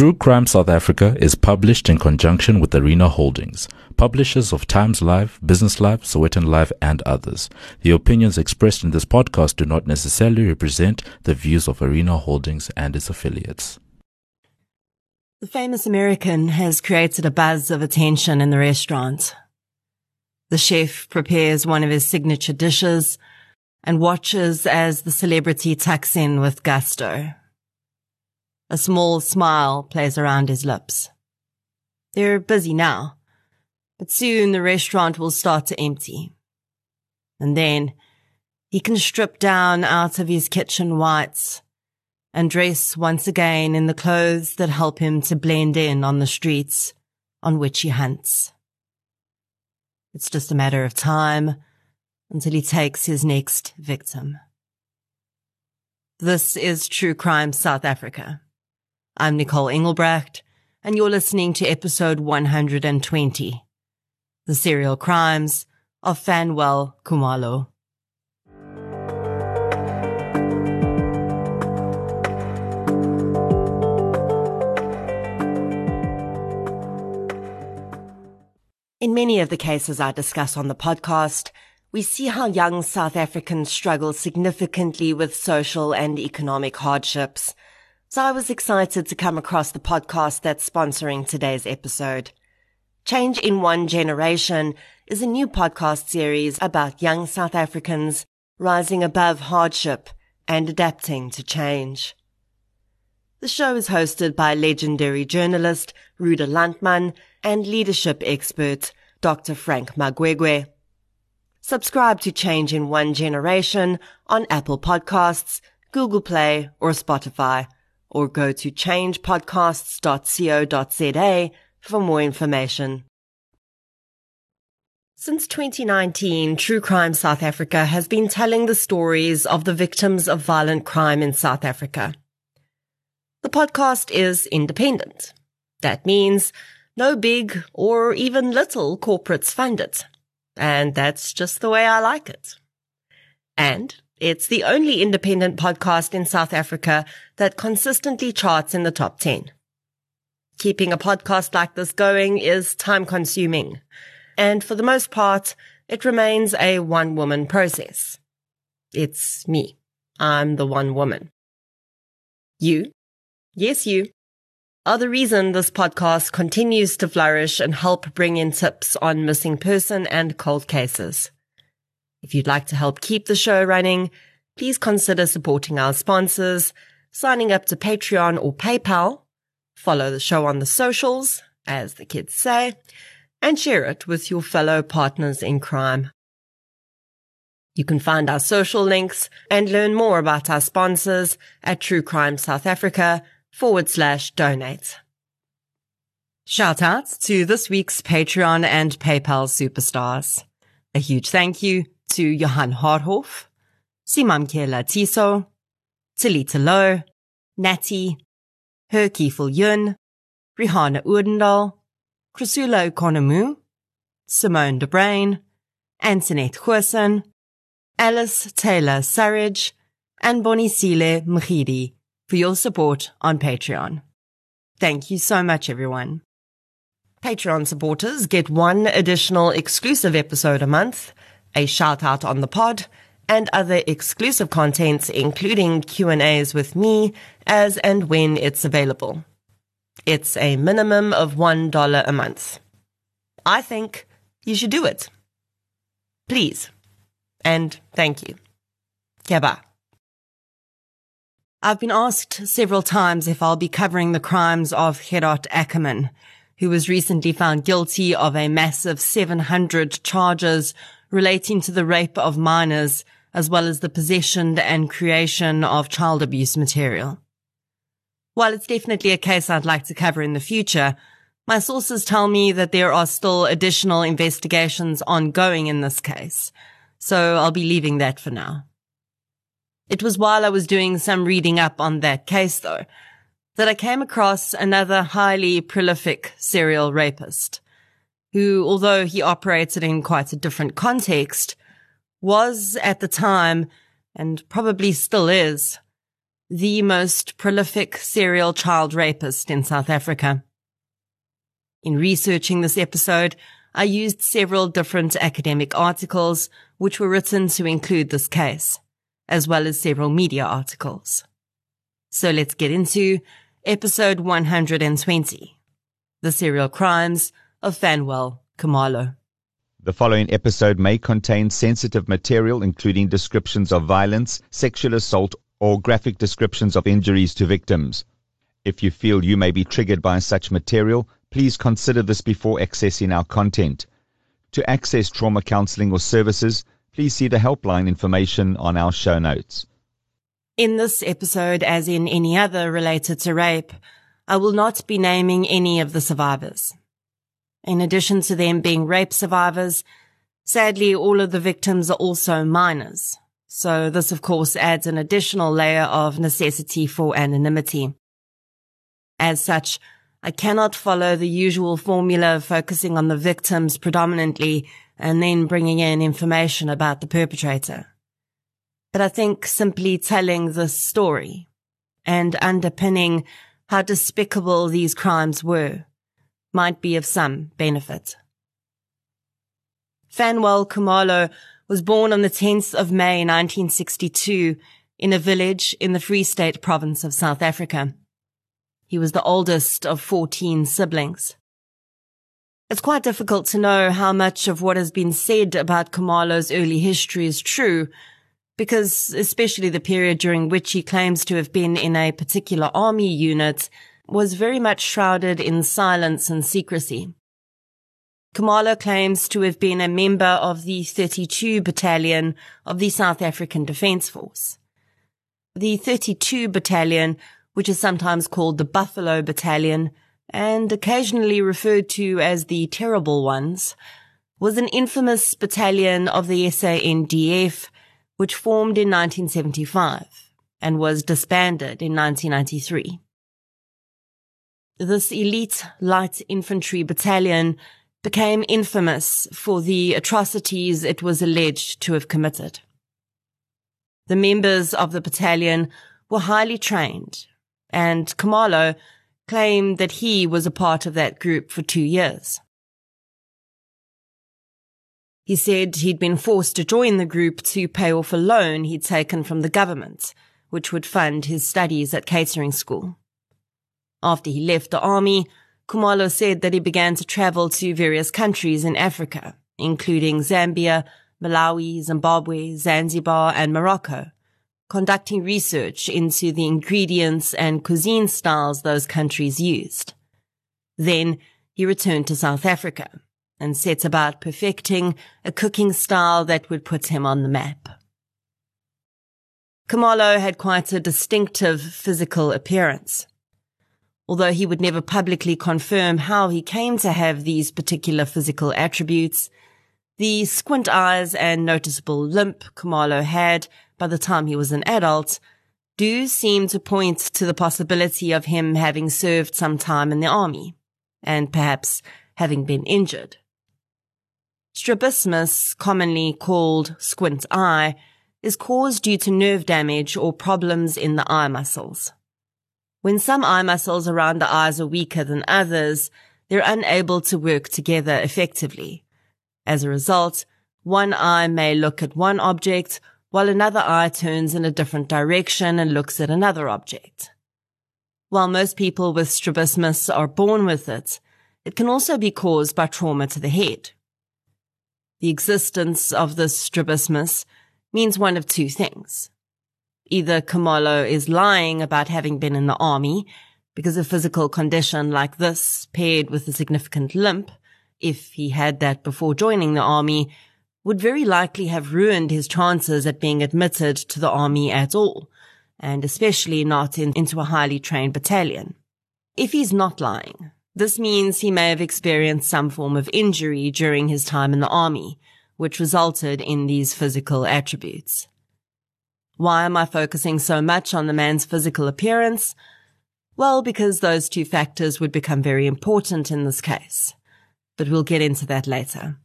True Crime South Africa is published in conjunction with Arena Holdings, publishers of Times Live, Business Live, Sowetan Live, and others. The opinions expressed in this podcast do not necessarily represent the views of Arena Holdings and its affiliates. The famous American has created a buzz of attention in the restaurant. The chef prepares one of his signature dishes and watches as the celebrity tucks in with gusto. A small smile plays around his lips. They're busy now, but soon the restaurant will start to empty. And then he can strip down out of his kitchen whites and dress once again in the clothes that help him to blend in on the streets on which he hunts. It's just a matter of time until he takes his next victim. This is True Crime South Africa. I'm Nicole Engelbrecht, and you're listening to episode 120 The Serial Crimes of Fanwell Khumalo. In many of the cases I discuss on the podcast, we see how young South Africans struggle significantly with social and economic hardships so I was excited to come across the podcast that's sponsoring today's episode. Change in One Generation is a new podcast series about young South Africans rising above hardship and adapting to change. The show is hosted by legendary journalist Ruda Landman and leadership expert Dr. Frank Magwegwe. Subscribe to Change in One Generation on Apple Podcasts, Google Play, or Spotify or go to changepodcasts.co.za for more information. Since 2019, True Crime South Africa has been telling the stories of the victims of violent crime in South Africa. The podcast is independent. That means no big or even little corporates fund it. And that's just the way I like it. And it's the only independent podcast in South Africa that consistently charts in the top 10. Keeping a podcast like this going is time consuming. And for the most part, it remains a one woman process. It's me. I'm the one woman. You, yes, you, are the reason this podcast continues to flourish and help bring in tips on missing person and cold cases. If you'd like to help keep the show running, please consider supporting our sponsors, signing up to Patreon or PayPal, follow the show on the socials, as the kids say, and share it with your fellow partners in crime. You can find our social links and learn more about our sponsors at True Crime South Africa forward slash donate. Shout out to this week's Patreon and PayPal superstars. A huge thank you to Johan Harhoff, Simamkela Tiso, Talita Lowe, Natty, Herkifel Yun, Rihanna Urdendal, Chrysula Konamu, Simone de Brain, Antoinette Huerson, Alice Taylor Surridge, and Bonisile Mkhidi for your support on Patreon. Thank you so much, everyone. Patreon supporters get one additional exclusive episode a month a shout out on the pod, and other exclusive contents, including Q&As with me as and when it's available. It's a minimum of $1 a month. I think you should do it. Please. And thank you. Keba. I've been asked several times if I'll be covering the crimes of Gerard Ackerman, who was recently found guilty of a massive 700 charges relating to the rape of minors as well as the possession and creation of child abuse material. While it's definitely a case I'd like to cover in the future, my sources tell me that there are still additional investigations ongoing in this case, so I'll be leaving that for now. It was while I was doing some reading up on that case, though, that I came across another highly prolific serial rapist who, although he operated in quite a different context, was at the time, and probably still is, the most prolific serial child rapist in South Africa. In researching this episode, I used several different academic articles which were written to include this case, as well as several media articles. So let's get into episode 120, The Serial Crimes of Fanwell Khumalo. The following episode may contain sensitive material, including descriptions of violence, sexual assault, or graphic descriptions of injuries to victims. If you feel you may be triggered by such material, please consider this before accessing our content. To access trauma counseling or services, please see the helpline information on our show notes. In this episode, as in any other related to rape, I will not be naming any of the survivors. In addition to them being rape survivors, sadly all of the victims are also minors. So this of course adds an additional layer of necessity for anonymity. As such, I cannot follow the usual formula of focusing on the victims predominantly and then bringing in information about the perpetrator. But I think simply telling the story and underpinning how despicable these crimes were might be of some benefit. Fanwell Khumalo was born on the 10th of May 1962 in a village in the Free State province of South Africa. He was the oldest of 14 siblings. It's quite difficult to know how much of what has been said about Khumalo's early history is true, because especially the period during which he claims to have been in a particular army unit was very much shrouded in silence and secrecy. Khumalo claims to have been a member of the 32 Battalion of the South African Defence Force. The 32 Battalion which is sometimes called the Buffalo Battalion and occasionally referred to as the Terrible Ones, was an infamous battalion of the SANDF, which formed in 1975 and was disbanded in 1993. This elite light infantry battalion became infamous for the atrocities it was alleged to have committed. The members of the battalion were highly trained and Khumalo claimed that he was a part of that group for two years. He said he'd been forced to join the group to pay off a loan he'd taken from the government, which would fund his studies at catering school. After he left the army, Khumalo said that he began to travel to various countries in Africa, including Zambia, Malawi, Zimbabwe, Zanzibar, and Morocco, conducting research into the ingredients and cuisine styles those countries used. Then he returned to South Africa and set about perfecting a cooking style that would put him on the map. Khumalo had quite a distinctive physical appearance. Although he would never publicly confirm how he came to have these particular physical attributes, the squint eyes and noticeable limp Khumalo had by the time he was an adult do seem to point to the possibility of him having served some time in the army and perhaps having been injured. Strabismus, commonly called squint eye, is caused due to nerve damage or problems in the eye muscles. When some eye muscles around the eyes are weaker than others, they're unable to work together effectively. As a result, one eye may look at one object while another eye turns in a different direction and looks at another object. While most people with strabismus are born with it, it can also be caused by trauma to the head. The existence of this strabismus means one of two things. Either Khumalo is lying about having been in the army because a physical condition like this paired with a significant limp, if he had that before joining the army, would very likely have ruined his chances at being admitted to the army at all, and especially not in, into a highly trained battalion. If he's not lying, this means he may have experienced some form of injury during his time in the army, which resulted in these physical attributes. Why am I focusing so much on the man's physical appearance? Well, because those two factors would become very important in this case. But we'll get into that later.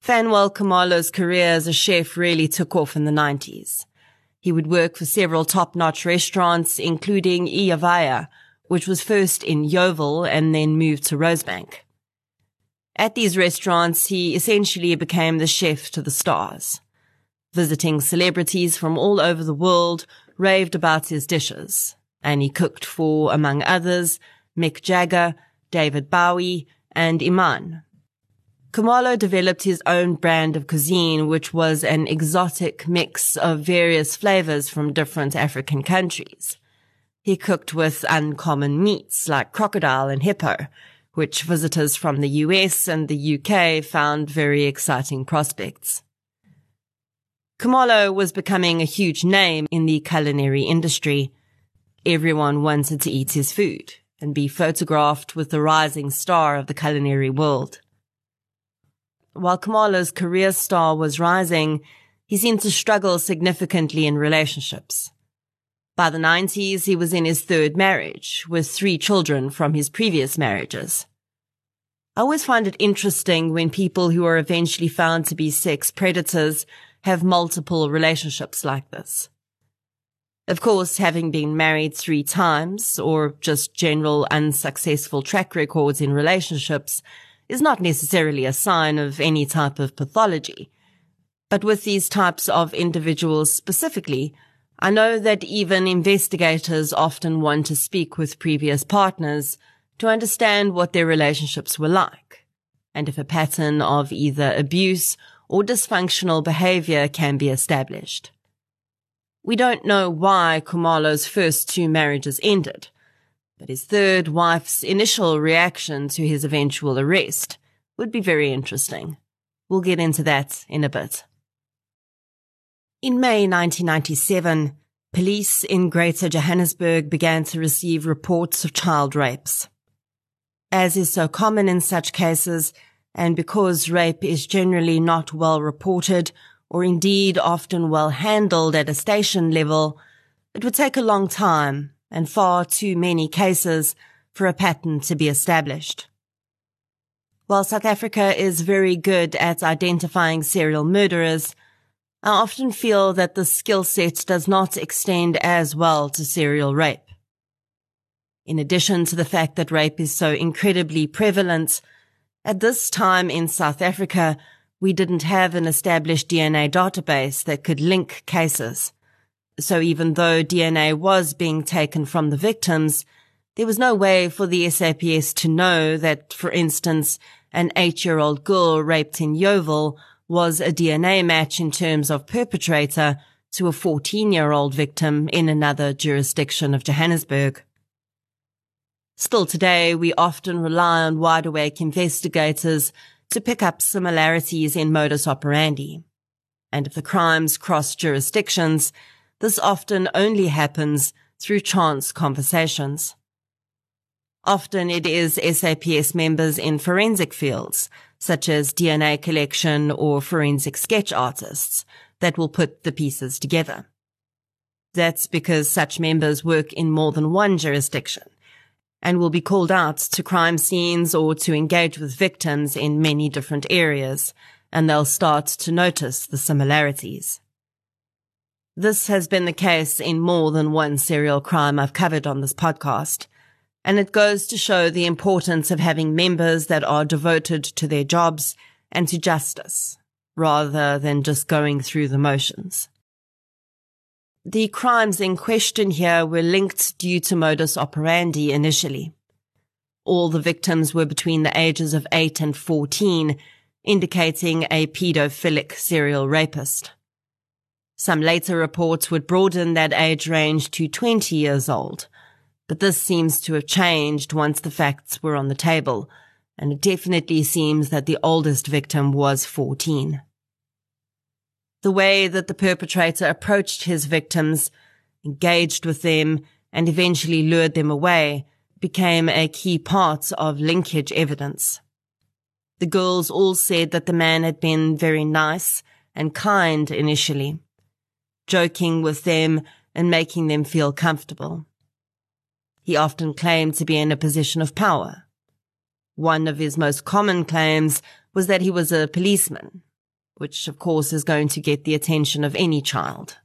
Fanwell Khumalo's career as a chef really took off in the 90s. He would work for several top-notch restaurants, including Iyavaya, which was first in Yeoville and then moved to Rosebank. At these restaurants, he essentially became the chef to the stars. Visiting celebrities from all over the world raved about his dishes, and he cooked for, among others, Mick Jagger, David Bowie, and Iman. Khumalo developed his own brand of cuisine, which was an exotic mix of various flavors from different African countries. He cooked with uncommon meats like crocodile and hippo, which visitors from the US and the UK found very exciting prospects. Khumalo was becoming a huge name in the culinary industry. Everyone wanted to eat his food and be photographed with the rising star of the culinary world. While Khumalo's career star was rising, he seemed to struggle significantly in relationships. By the 90s, he was in his third marriage, with three children from his previous marriages. I always find it interesting when people who are eventually found to be sex predators have multiple relationships like this. Of course, having been married three times or just general unsuccessful track records in relationships is not necessarily a sign of any type of pathology. But with these types of individuals specifically, I know that even investigators often want to speak with previous partners to understand what their relationships were like, and if a pattern of either abuse or dysfunctional behavior can be established. We don't know why Khumalo's first two marriages ended, but his third wife's initial reaction to his eventual arrest would be very interesting. We'll get into that in a bit. In May 1997, police in Greater Johannesburg began to receive reports of child rapes. As is so common in such cases, and because rape is generally not well reported, or indeed often well handled at a station level, it would take a long time and far too many cases for a pattern to be established. While South Africa is very good at identifying serial murderers, I often feel that the skill set does not extend as well to serial rape. In addition to the fact that rape is so incredibly prevalent, at this time in South Africa, we didn't have an established DNA database that could link cases. So even though DNA was being taken from the victims, there was no way for the SAPS to know that, for instance, an eight-year-old girl raped in Yeoville was a DNA match in terms of perpetrator to a 14 year old victim in another jurisdiction of Johannesburg. Still today, we often rely on wide awake investigators to pick up similarities in modus operandi. And if the crimes cross jurisdictions, this often only happens through chance conversations. Often it is SAPS members in forensic fields such as DNA collection or forensic sketch artists, that will put the pieces together. That's because such members work in more than one jurisdiction and will be called out to crime scenes or to engage with victims in many different areas, and they'll start to notice the similarities. This has been the case in more than one serial crime I've covered on this podcast, and it goes to show the importance of having members that are devoted to their jobs and to justice, rather than just going through the motions. The crimes in question here were linked due to modus operandi initially. All the victims were between the ages of 8 and 14, indicating a pedophilic serial rapist. Some later reports would broaden that age range to 20 years old, but this seems to have changed once the facts were on the table, and it definitely seems that the oldest victim was 14. The way that the perpetrator approached his victims, engaged with them, and eventually lured them away became a key part of linkage evidence. The girls all said that the man had been very nice and kind initially, joking with them and making them feel comfortable. He often claimed to be in a position of power. One of his most common claims was that he was a policeman, which of course is going to get the attention of any child.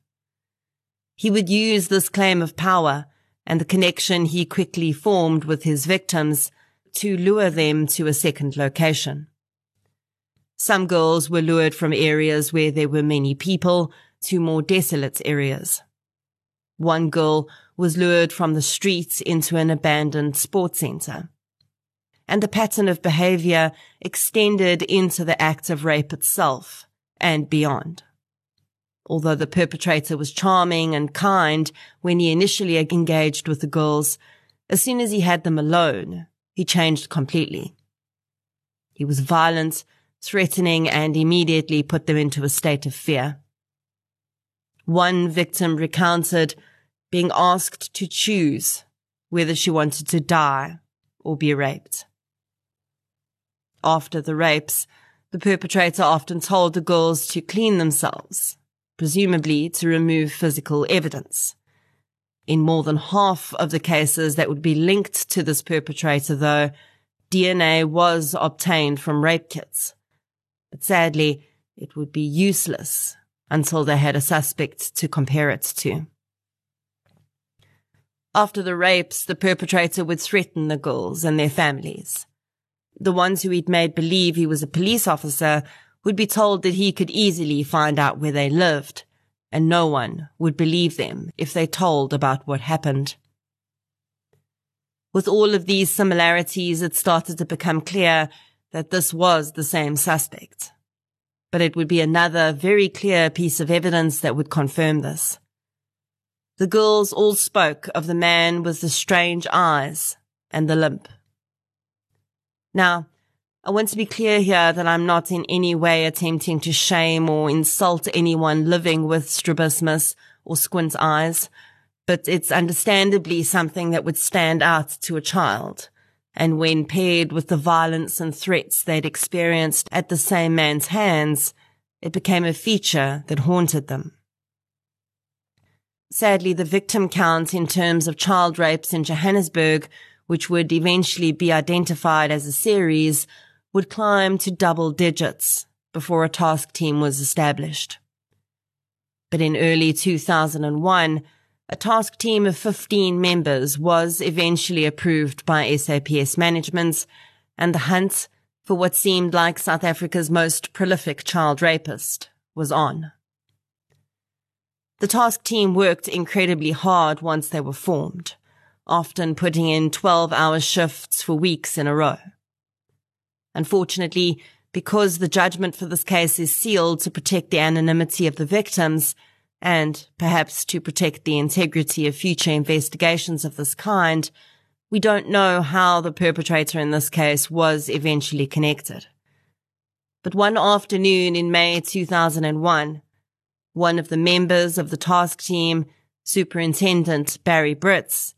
He would use this claim of power and the connection he quickly formed with his victims to lure them to a second location. Some girls were lured from areas where there were many people to more desolate areas. One girl was lured from the streets into an abandoned sports center. And the pattern of behavior extended into the act of rape itself and beyond. Although the perpetrator was charming and kind when he initially engaged with the girls, as soon as he had them alone, he changed completely. He was violent, threatening, and immediately put them into a state of fear. One victim recounted being asked to choose whether she wanted to die or be raped. After the rapes, the perpetrator often told the girls to clean themselves, presumably to remove physical evidence. In more than half of the cases that would be linked to this perpetrator, though, DNA was obtained from rape kits. But sadly, it would be useless until they had a suspect to compare it to. After the rapes, the perpetrator would threaten the girls and their families. The ones who he'd made believe he was a police officer would be told that he could easily find out where they lived and no one would believe them if they told about what happened. With all of these similarities, it started to become clear that this was the same suspect. But it would be another very clear piece of evidence that would confirm this. The girls all spoke of the man with the strange eyes and the limp. Now, I want to be clear here that I'm not in any way attempting to shame or insult anyone living with strabismus or squint eyes, but it's understandably something that would stand out to a child. And when paired with the violence and threats they'd experienced at the same man's hands, it became a feature that haunted them. Sadly, the victim count in terms of child rapes in Johannesburg, which would eventually be identified as a series, would climb to double digits before a task team was established. But in early 2001, a task team of 15 members was eventually approved by SAPS management and the hunt for what seemed like South Africa's most prolific child rapist was on. The task team worked incredibly hard once they were formed, often putting in 12 hour shifts for weeks in a row. Unfortunately, because the judgment for this case is sealed to protect the anonymity of the victims and perhaps to protect the integrity of future investigations of this kind, we don't know how the perpetrator in this case was eventually connected. But one afternoon in May 2001, one of the members of the task team, Superintendent Barry Brits,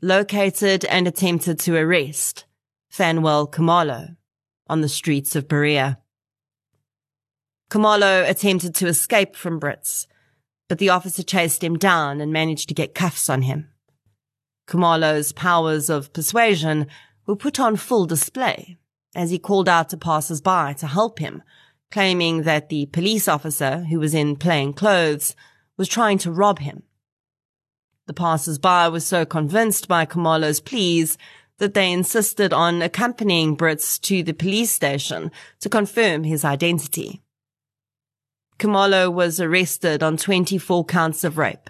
located and attempted to arrest Fanwell Khumalo on the streets of Berea. Khumalo attempted to escape from Brits, but the officer chased him down and managed to get cuffs on him. Khumalo's powers of persuasion were put on full display as he called out to passers-by to help him, claiming that the police officer, who was in plain clothes, was trying to rob him. The passers-by were so convinced by Khumalo's pleas that they insisted on accompanying Brits to the police station to confirm his identity. Khumalo was arrested on 24 counts of rape.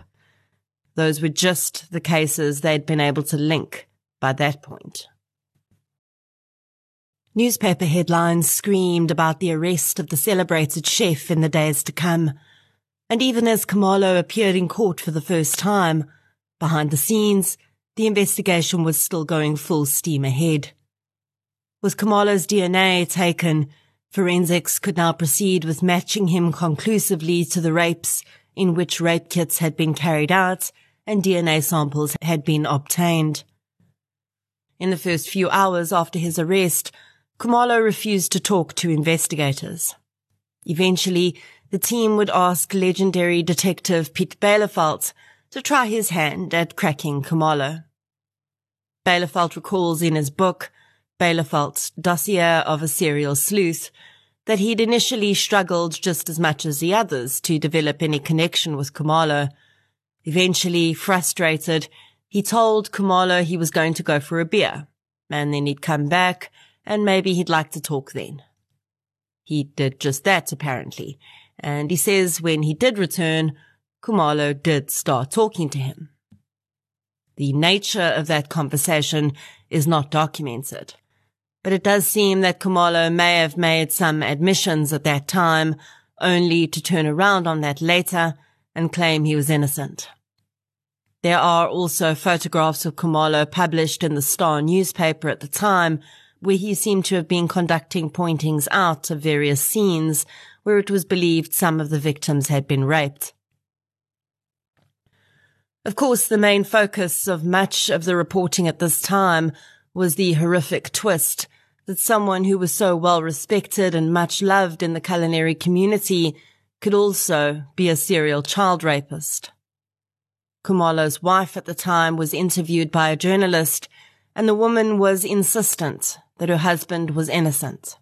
Those were just the cases they'd been able to link by that point. Newspaper headlines screamed about the arrest of the celebrated chef in the days to come. And even as Khumalo appeared in court for the first time, behind the scenes, the investigation was still going full steam ahead. With Khumalo's DNA taken, forensics could now proceed with matching him conclusively to the rapes in which rape kits had been carried out and DNA samples had been obtained. In the first few hours after his arrest, Khumalo refused to talk to investigators. Eventually, the team would ask legendary detective Pete Byleveld to try his hand at cracking Khumalo. Byleveld recalls in his book, Byleveld's Dossier of a Serial Sleuth, that he'd initially struggled just as much as the others to develop any connection with Khumalo. Eventually, frustrated, he told Khumalo he was going to go for a beer, and then he'd come back, and maybe he'd like to talk then. He did just that, apparently, and he says when he did return, Khumalo did start talking to him. The nature of that conversation is not documented, but it does seem that Khumalo may have made some admissions at that time, only to turn around on that later and claim he was innocent. There are also photographs of Khumalo published in the Star newspaper at the time, where he seemed to have been conducting pointings out of various scenes where it was believed some of the victims had been raped. Of course, the main focus of much of the reporting at this time was the horrific twist that someone who was so well respected and much loved in the culinary community could also be a serial child rapist. Khumalo's wife at the time was interviewed by a journalist, and the woman was insistent that her husband was innocent.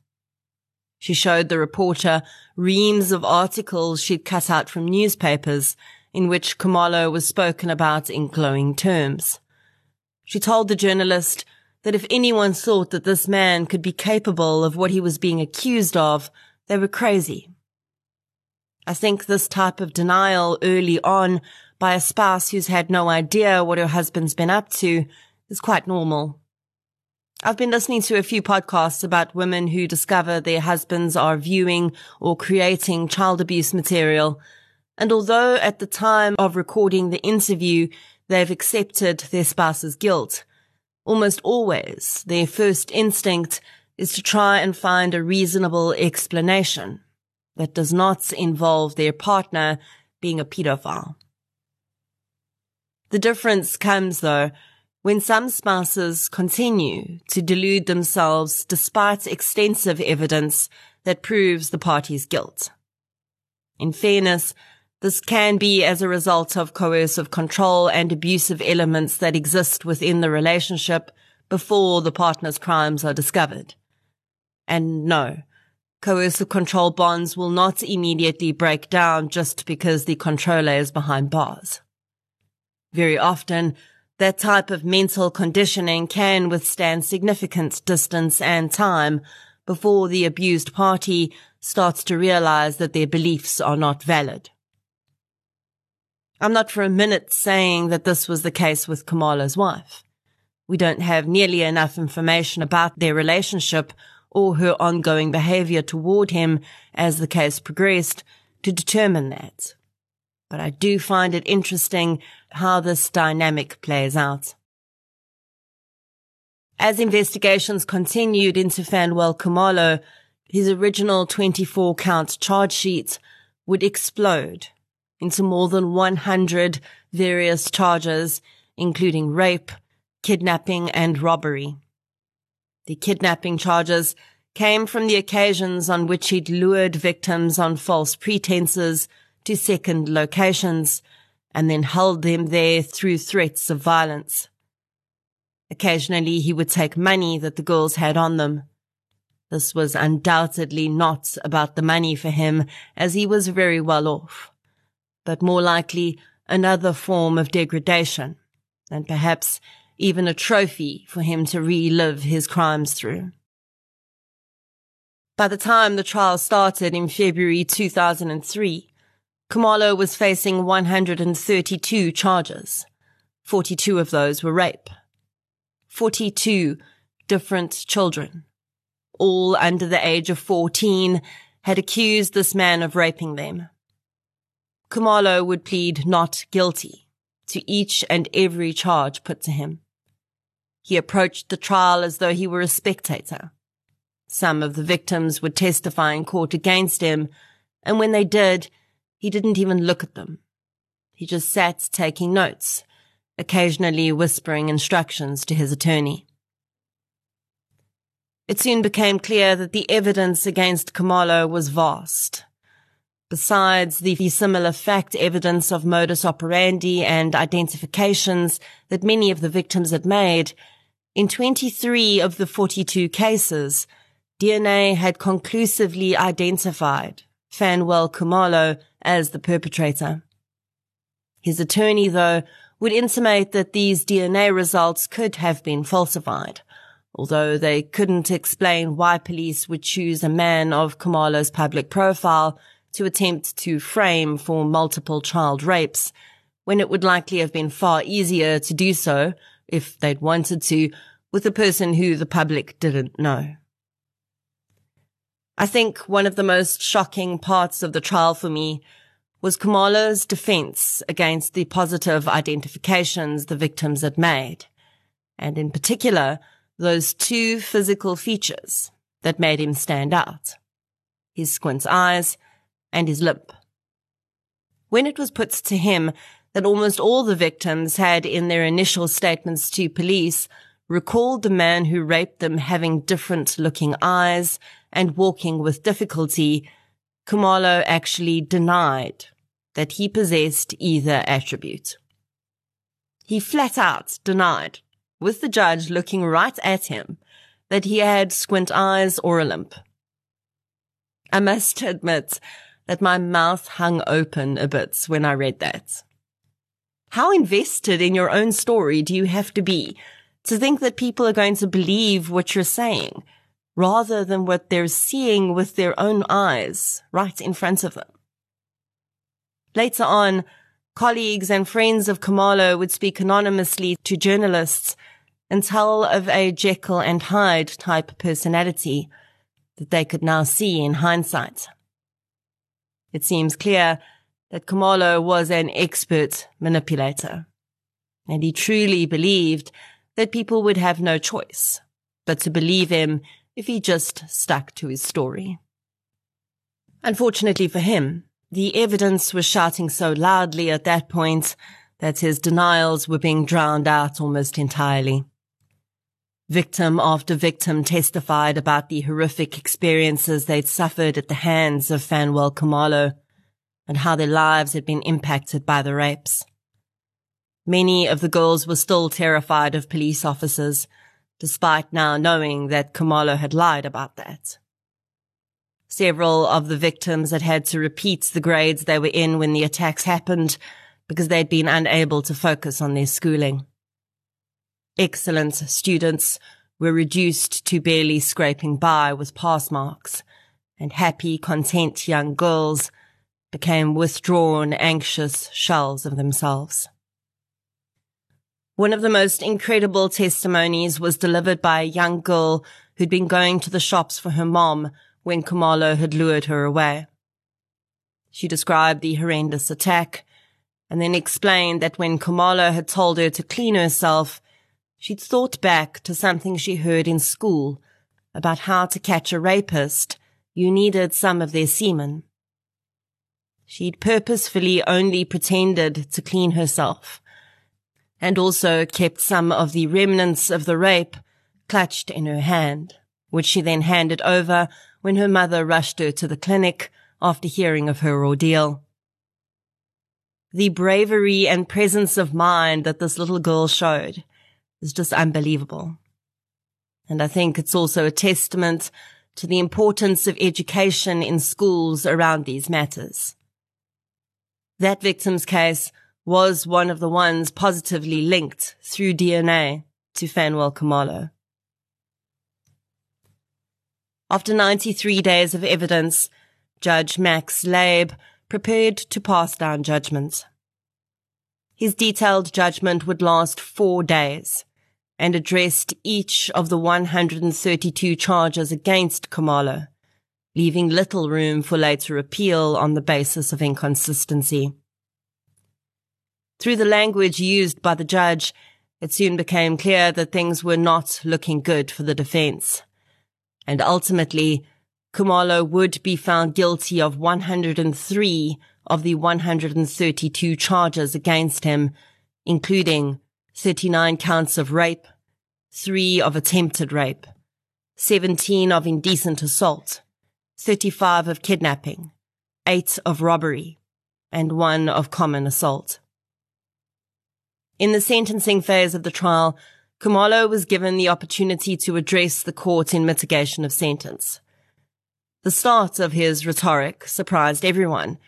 She showed the reporter reams of articles she'd cut out from newspapers in which Khumalo was spoken about in glowing terms. She told the journalist that if anyone thought that this man could be capable of what he was being accused of, they were crazy. I think this type of denial early on by a spouse who's had no idea what her husband's been up to is quite normal. I've been listening to a few podcasts about women who discover their husbands are viewing or creating child abuse material. And although at the time of recording the interview, they've accepted their spouse's guilt, Almost always, their first instinct is to try and find a reasonable explanation that does not involve their partner being a pedophile. The difference comes though when some spouses continue to delude themselves despite extensive evidence that proves the party's guilt. In fairness, this can be as a result of coercive control and abusive elements that exist within the relationship before the partner's crimes are discovered. And no, coercive control bonds will not immediately break down just because the controller is behind bars. Very often, that type of mental conditioning can withstand significant distance and time before the abused party starts to realize that their beliefs are not valid. I'm not for a minute saying that this was the case with Khumalo's wife. We don't have nearly enough information about their relationship or her ongoing behavior toward him as the case progressed to determine that. But I do find it interesting how this dynamic plays out. As investigations continued into Fanwell Khumalo, his original 24 count charge sheet would explode into more than 100 various charges, including rape, kidnapping, and robbery. The kidnapping charges came from the occasions on which he'd lured victims on false pretenses to second locations and then held them there through threats of violence. Occasionally he would take money that the girls had on them. This was undoubtedly not about the money for him as he was very well off but more likely another form of degradation, and perhaps even a trophy for him to relive his crimes through. By the time the trial started in February 2003, Khumalo was facing 132 charges. 42 of those were rape. 42 different children, all under the age of 14, had accused this man of raping them. Khumalo would plead not guilty to each and every charge put to him. He approached the trial as though he were a spectator. Some of the victims would testify in court against him, and when they did, he didn't even look at them. He just sat taking notes, occasionally whispering instructions to his attorney. It soon became clear that the evidence against Khumalo was vast Besides the similar fact evidence of modus operandi and identifications that many of the victims had made, in 23 of the 42 cases, DNA had conclusively identified Fanwell Khumalo as the perpetrator. His attorney, though, would intimate that these DNA results could have been falsified, although they couldn't explain why police would choose a man of Khumalo's public profile to attempt to frame for multiple child rapes, when it would likely have been far easier to do so, if they'd wanted to, with a person who the public didn't know. I think one of the most shocking parts of the trial for me was Khumalo's defense against the positive identifications the victims had made, and in particular, those two physical features that made him stand out. His squint eyes and his limp. When it was put to him that almost all the victims had in their initial statements to police recalled the man who raped them having different looking eyes and walking with difficulty, Khumalo actually denied that he possessed either attribute. He flat out denied, with the judge looking right at him, that he had squint eyes or a limp. I must admit that my mouth hung open a bit when I read that. How invested in your own story do you have to be to think that people are going to believe what you're saying rather than what they're seeing with their own eyes right in front of them? Later on, colleagues and friends of Khumalo would speak anonymously to journalists and tell of a Jekyll and Hyde type personality that they could now see in hindsight. It seems clear that Khumalo was an expert manipulator, and he truly believed that people would have no choice but to believe him if he just stuck to his story. Unfortunately for him, the evidence was shouting so loudly at that point that his denials were being drowned out almost entirely. Victim after victim testified about the horrific experiences they'd suffered at the hands of Fanwell Khumalo and how their lives had been impacted by the rapes. Many of the girls were still terrified of police officers, despite now knowing that Khumalo had lied about that. Several of the victims had had to repeat the grades they were in when the attacks happened because they'd been unable to focus on their schooling. Excellent students were reduced to barely scraping by with pass marks, and happy, content young girls became withdrawn, anxious shells of themselves. One of the most incredible testimonies was delivered by a young girl who'd been going to the shops for her mom when Khumalo had lured her away. She described the horrendous attack and then explained that when Khumalo had told her to clean herself, she'd thought back to something she heard in school about how to catch a rapist, you needed some of their semen. She'd purposefully only pretended to clean herself and also kept some of the remnants of the rape clutched in her hand, which she then handed over when her mother rushed her to the clinic after hearing of her ordeal. The bravery and presence of mind that this little girl showed is just unbelievable. And I think it's also a testament to the importance of education in schools around these matters. That victim's case was one of the ones positively linked through DNA to Fanwell Khumalo. After 93 days of evidence, Judge Max Leib prepared to pass down judgment. His detailed judgment would last four days and addressed each of the 132 charges against Khumalo, leaving little room for later appeal on the basis of inconsistency. Through the language used by the judge, it soon became clear that things were not looking good for the defense and ultimately, Khumalo would be found guilty of 103 of the 132 charges against him, including 39 counts of rape, 3 of attempted rape, 17 of indecent assault, 35 of kidnapping, 8 of robbery, and 1 of common assault. In the sentencing phase of the trial, Khumalo was given the opportunity to address the court in mitigation of sentence. The start of his rhetoric surprised everyone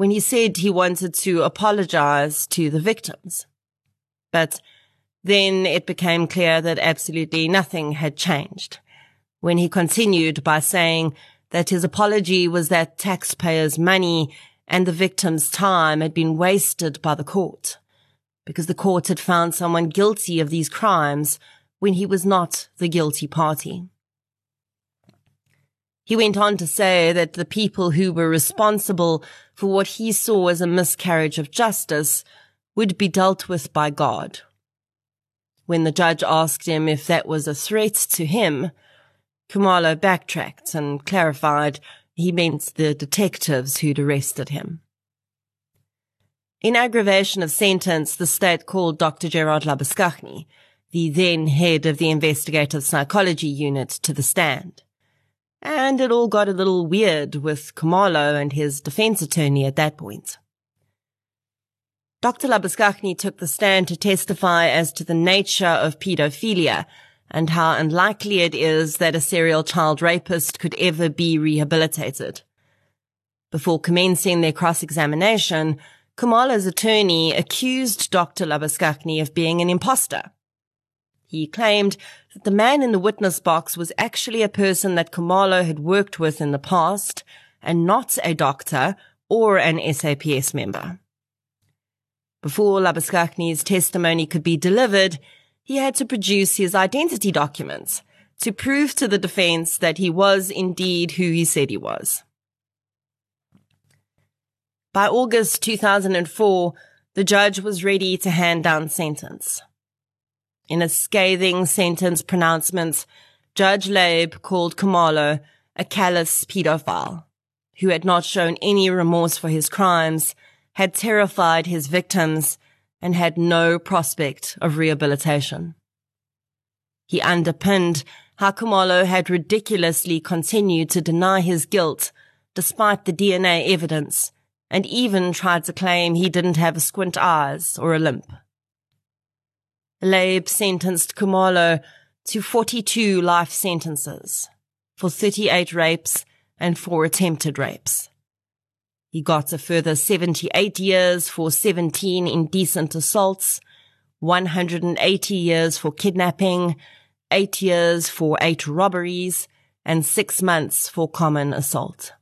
when he said he wanted to apologize to the victims. But then it became clear that absolutely nothing had changed when he continued by saying that his apology was that taxpayers' money and the victim's time had been wasted by the court because the court had found someone guilty of these crimes when he was not the guilty party. He went on to say that the people who were responsible for what he saw as a miscarriage of justice would be dealt with by God. When the judge asked him if that was a threat to him, Khumalo backtracked and clarified he meant the detectives who'd arrested him. In aggravation of sentence, the state called Dr. Gerard Labuschagne, the then head of the investigative psychology unit, to the stand. And it all got a little weird with Khumalo and his defense attorney at that point. Dr. Labuschagne took the stand to testify as to the nature of pedophilia and how unlikely it is that a serial child rapist could ever be rehabilitated. Before commencing their cross-examination, Khumalo's attorney accused Dr. Labuschagne of being an impostor. He claimed that the man in the witness box was actually a person that Khumalo had worked with in the past and not a doctor or an SAPS member. Before Labuschagne's testimony could be delivered, he had to produce his identity documents to prove to the defense that he was indeed who he said he was. By August 2004, the judge was ready to hand down sentence. In a scathing sentence pronouncement, Judge Laib called Khumalo a callous pedophile who had not shown any remorse for his crimes, had terrified his victims, and had no prospect of rehabilitation. He underpinned how Khumalo had ridiculously continued to deny his guilt despite the DNA evidence and even tried to claim he didn't have squint eyes or a limp. Laib sentenced Khumalo to 42 life sentences for 38 rapes and four attempted rapes. He got a further 78 years for 17 indecent assaults, 180 years for kidnapping, 8 years for 8 robberies, and 6 months for common assault.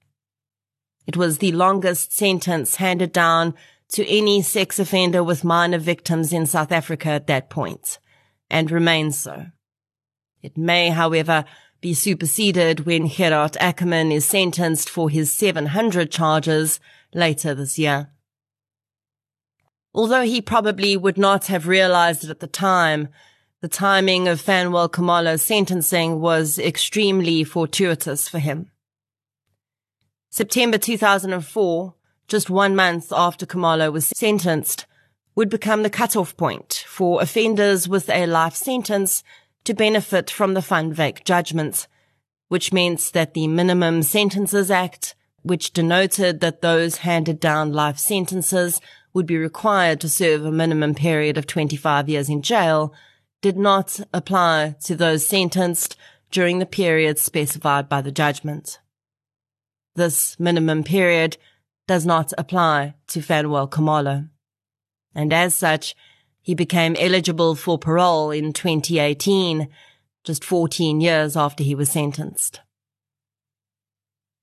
It was the longest sentence handed down to any sex offender with minor victims in South Africa at that point, and remains so. It may, however, be superseded when Gerard Ackerman is sentenced for his 700 charges later this year. Although he probably would not have realized it at the time, the timing of Fanwell Khumalo's sentencing was extremely fortuitous for him. September 2004, just one month after Khumalo was sentenced, would become the cutoff point for offenders with a life sentence to benefit from the Van judgments, which means that the Minimum Sentences Act, which denoted that those handed down life sentences would be required to serve a minimum period of 25 years in jail, did not apply to those sentenced during the period specified by the judgment. This minimum period does not apply to Fanwell Khumalo. And as such, he became eligible for parole in 2018, just 14 years after he was sentenced.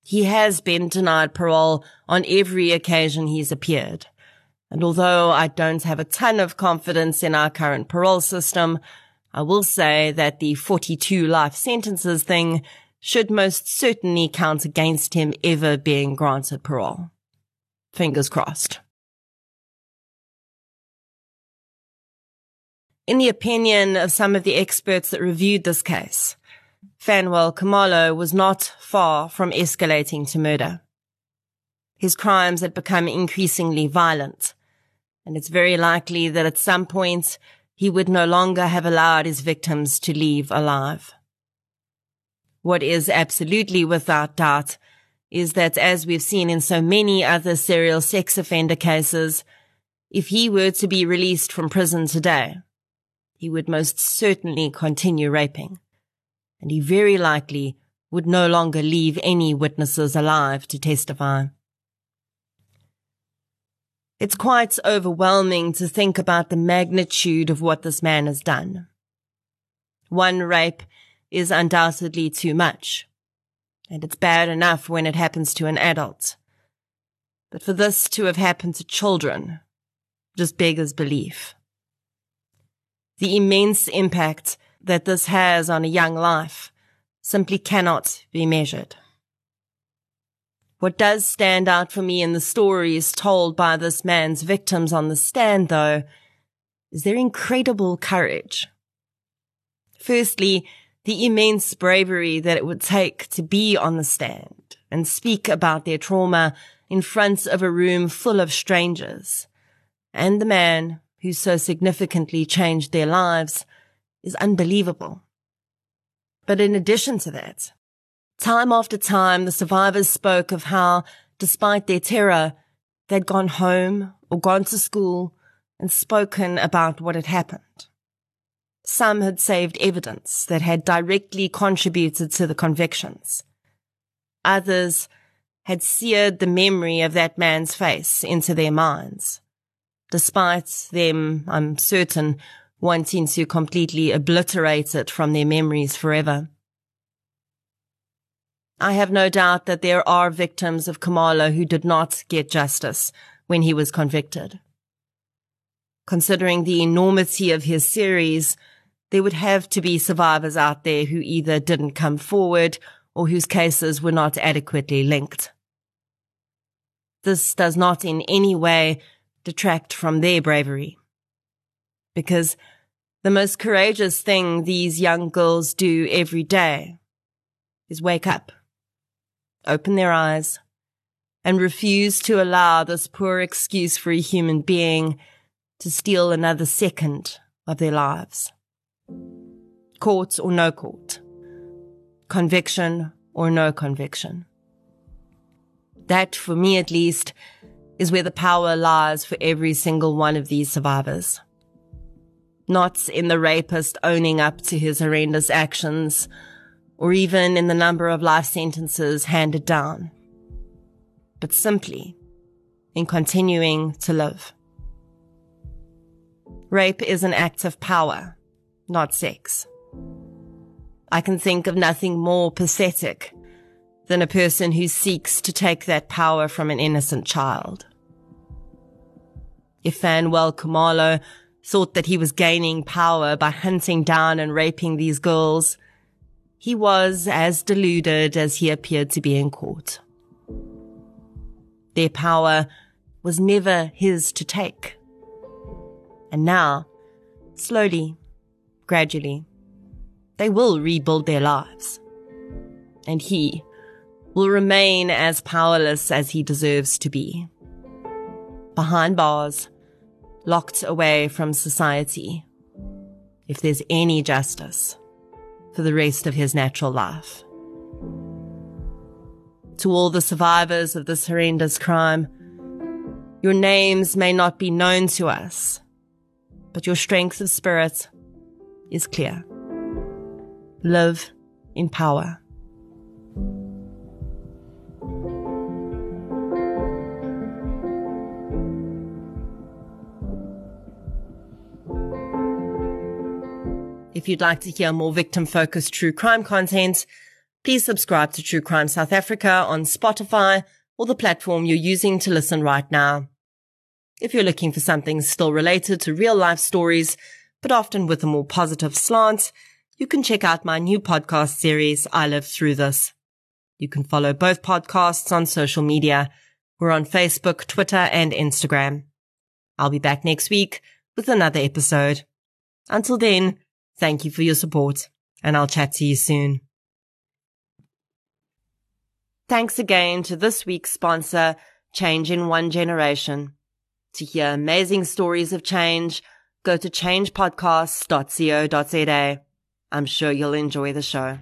He has been denied parole on every occasion he's appeared. And although I don't have a ton of confidence in our current parole system, I will say that the 42 life sentences thing should most certainly count against him ever being granted parole. Fingers crossed. In the opinion of some of the experts that reviewed this case, Fanwell Khumalo was not far from escalating to murder. His crimes had become increasingly violent, and it's very likely that at some point he would no longer have allowed his victims to leave alive. What is absolutely without doubt is that as we've seen in so many other serial sex offender cases, if he were to be released from prison today, he would most certainly continue raping, and he very likely would no longer leave any witnesses alive to testify. It's quite overwhelming to think about the magnitude of what this man has done. One rape is undoubtedly too much, and it's bad enough when it happens to an adult. But for this to have happened to children just beggars belief. The immense impact that this has on a young life simply cannot be measured. What does stand out for me in the stories told by this man's victims on the stand, though, is their incredible courage. Firstly, the immense bravery that it would take to be on the stand and speak about their trauma in front of a room full of strangers. And the man who so significantly changed their lives is unbelievable. But in addition to that, time after time, the survivors spoke of how, despite their terror, they'd gone home or gone to school and spoken about what had happened. Some had saved evidence that had directly contributed to the convictions. Others had seared the memory of that man's face into their minds, despite them, I'm certain, wanting to completely obliterate it from their memories forever. I have no doubt that there are victims of Khumalo who did not get justice when he was convicted. Considering the enormity of his series, there would have to be survivors out there who either didn't come forward or whose cases were not adequately linked. This does not in any way detract from their bravery. Because the most courageous thing these young girls do every day is wake up, open their eyes, and refuse to allow this poor excuse for a human being to steal another second of their lives court or no court, conviction or no conviction. That, for me at least, is where the power lies for every single one of these survivors. Not in the rapist owning up to his horrendous actions, or even in the number of life sentences handed down, but simply in continuing to live. Rape is an act of power, not sex. I can think of nothing more pathetic than a person who seeks to take that power from an innocent child. If Fanwell Khumalo thought that he was gaining power by hunting down and raping these girls, he was as deluded as he appeared to be in court. Their power was never his to take. And now, slowly, gradually, they will rebuild their lives. And he will remain as powerless as he deserves to be. Behind bars, locked away from society, if there's any justice for the rest of his natural life. To all the survivors of this horrendous crime, your names may not be known to us, but your strength of spirit is clear. Live in power. If you'd like to hear more victim focused true crime content, please subscribe to True Crime South Africa on Spotify or the platform you're using to listen right now. If you're looking for something still related to real life stories, but often with a more positive slant, you can check out my new podcast series, I Live Through This. You can follow both podcasts on social media. We're on Facebook, Twitter, and Instagram. I'll be back next week with another episode. Until then, Thank you for your support, and I'll chat to you soon. Thanks again to this week's sponsor, Change in One Generation. To hear amazing stories of change, go to changepodcasts.co.za. I'm sure you'll enjoy the show.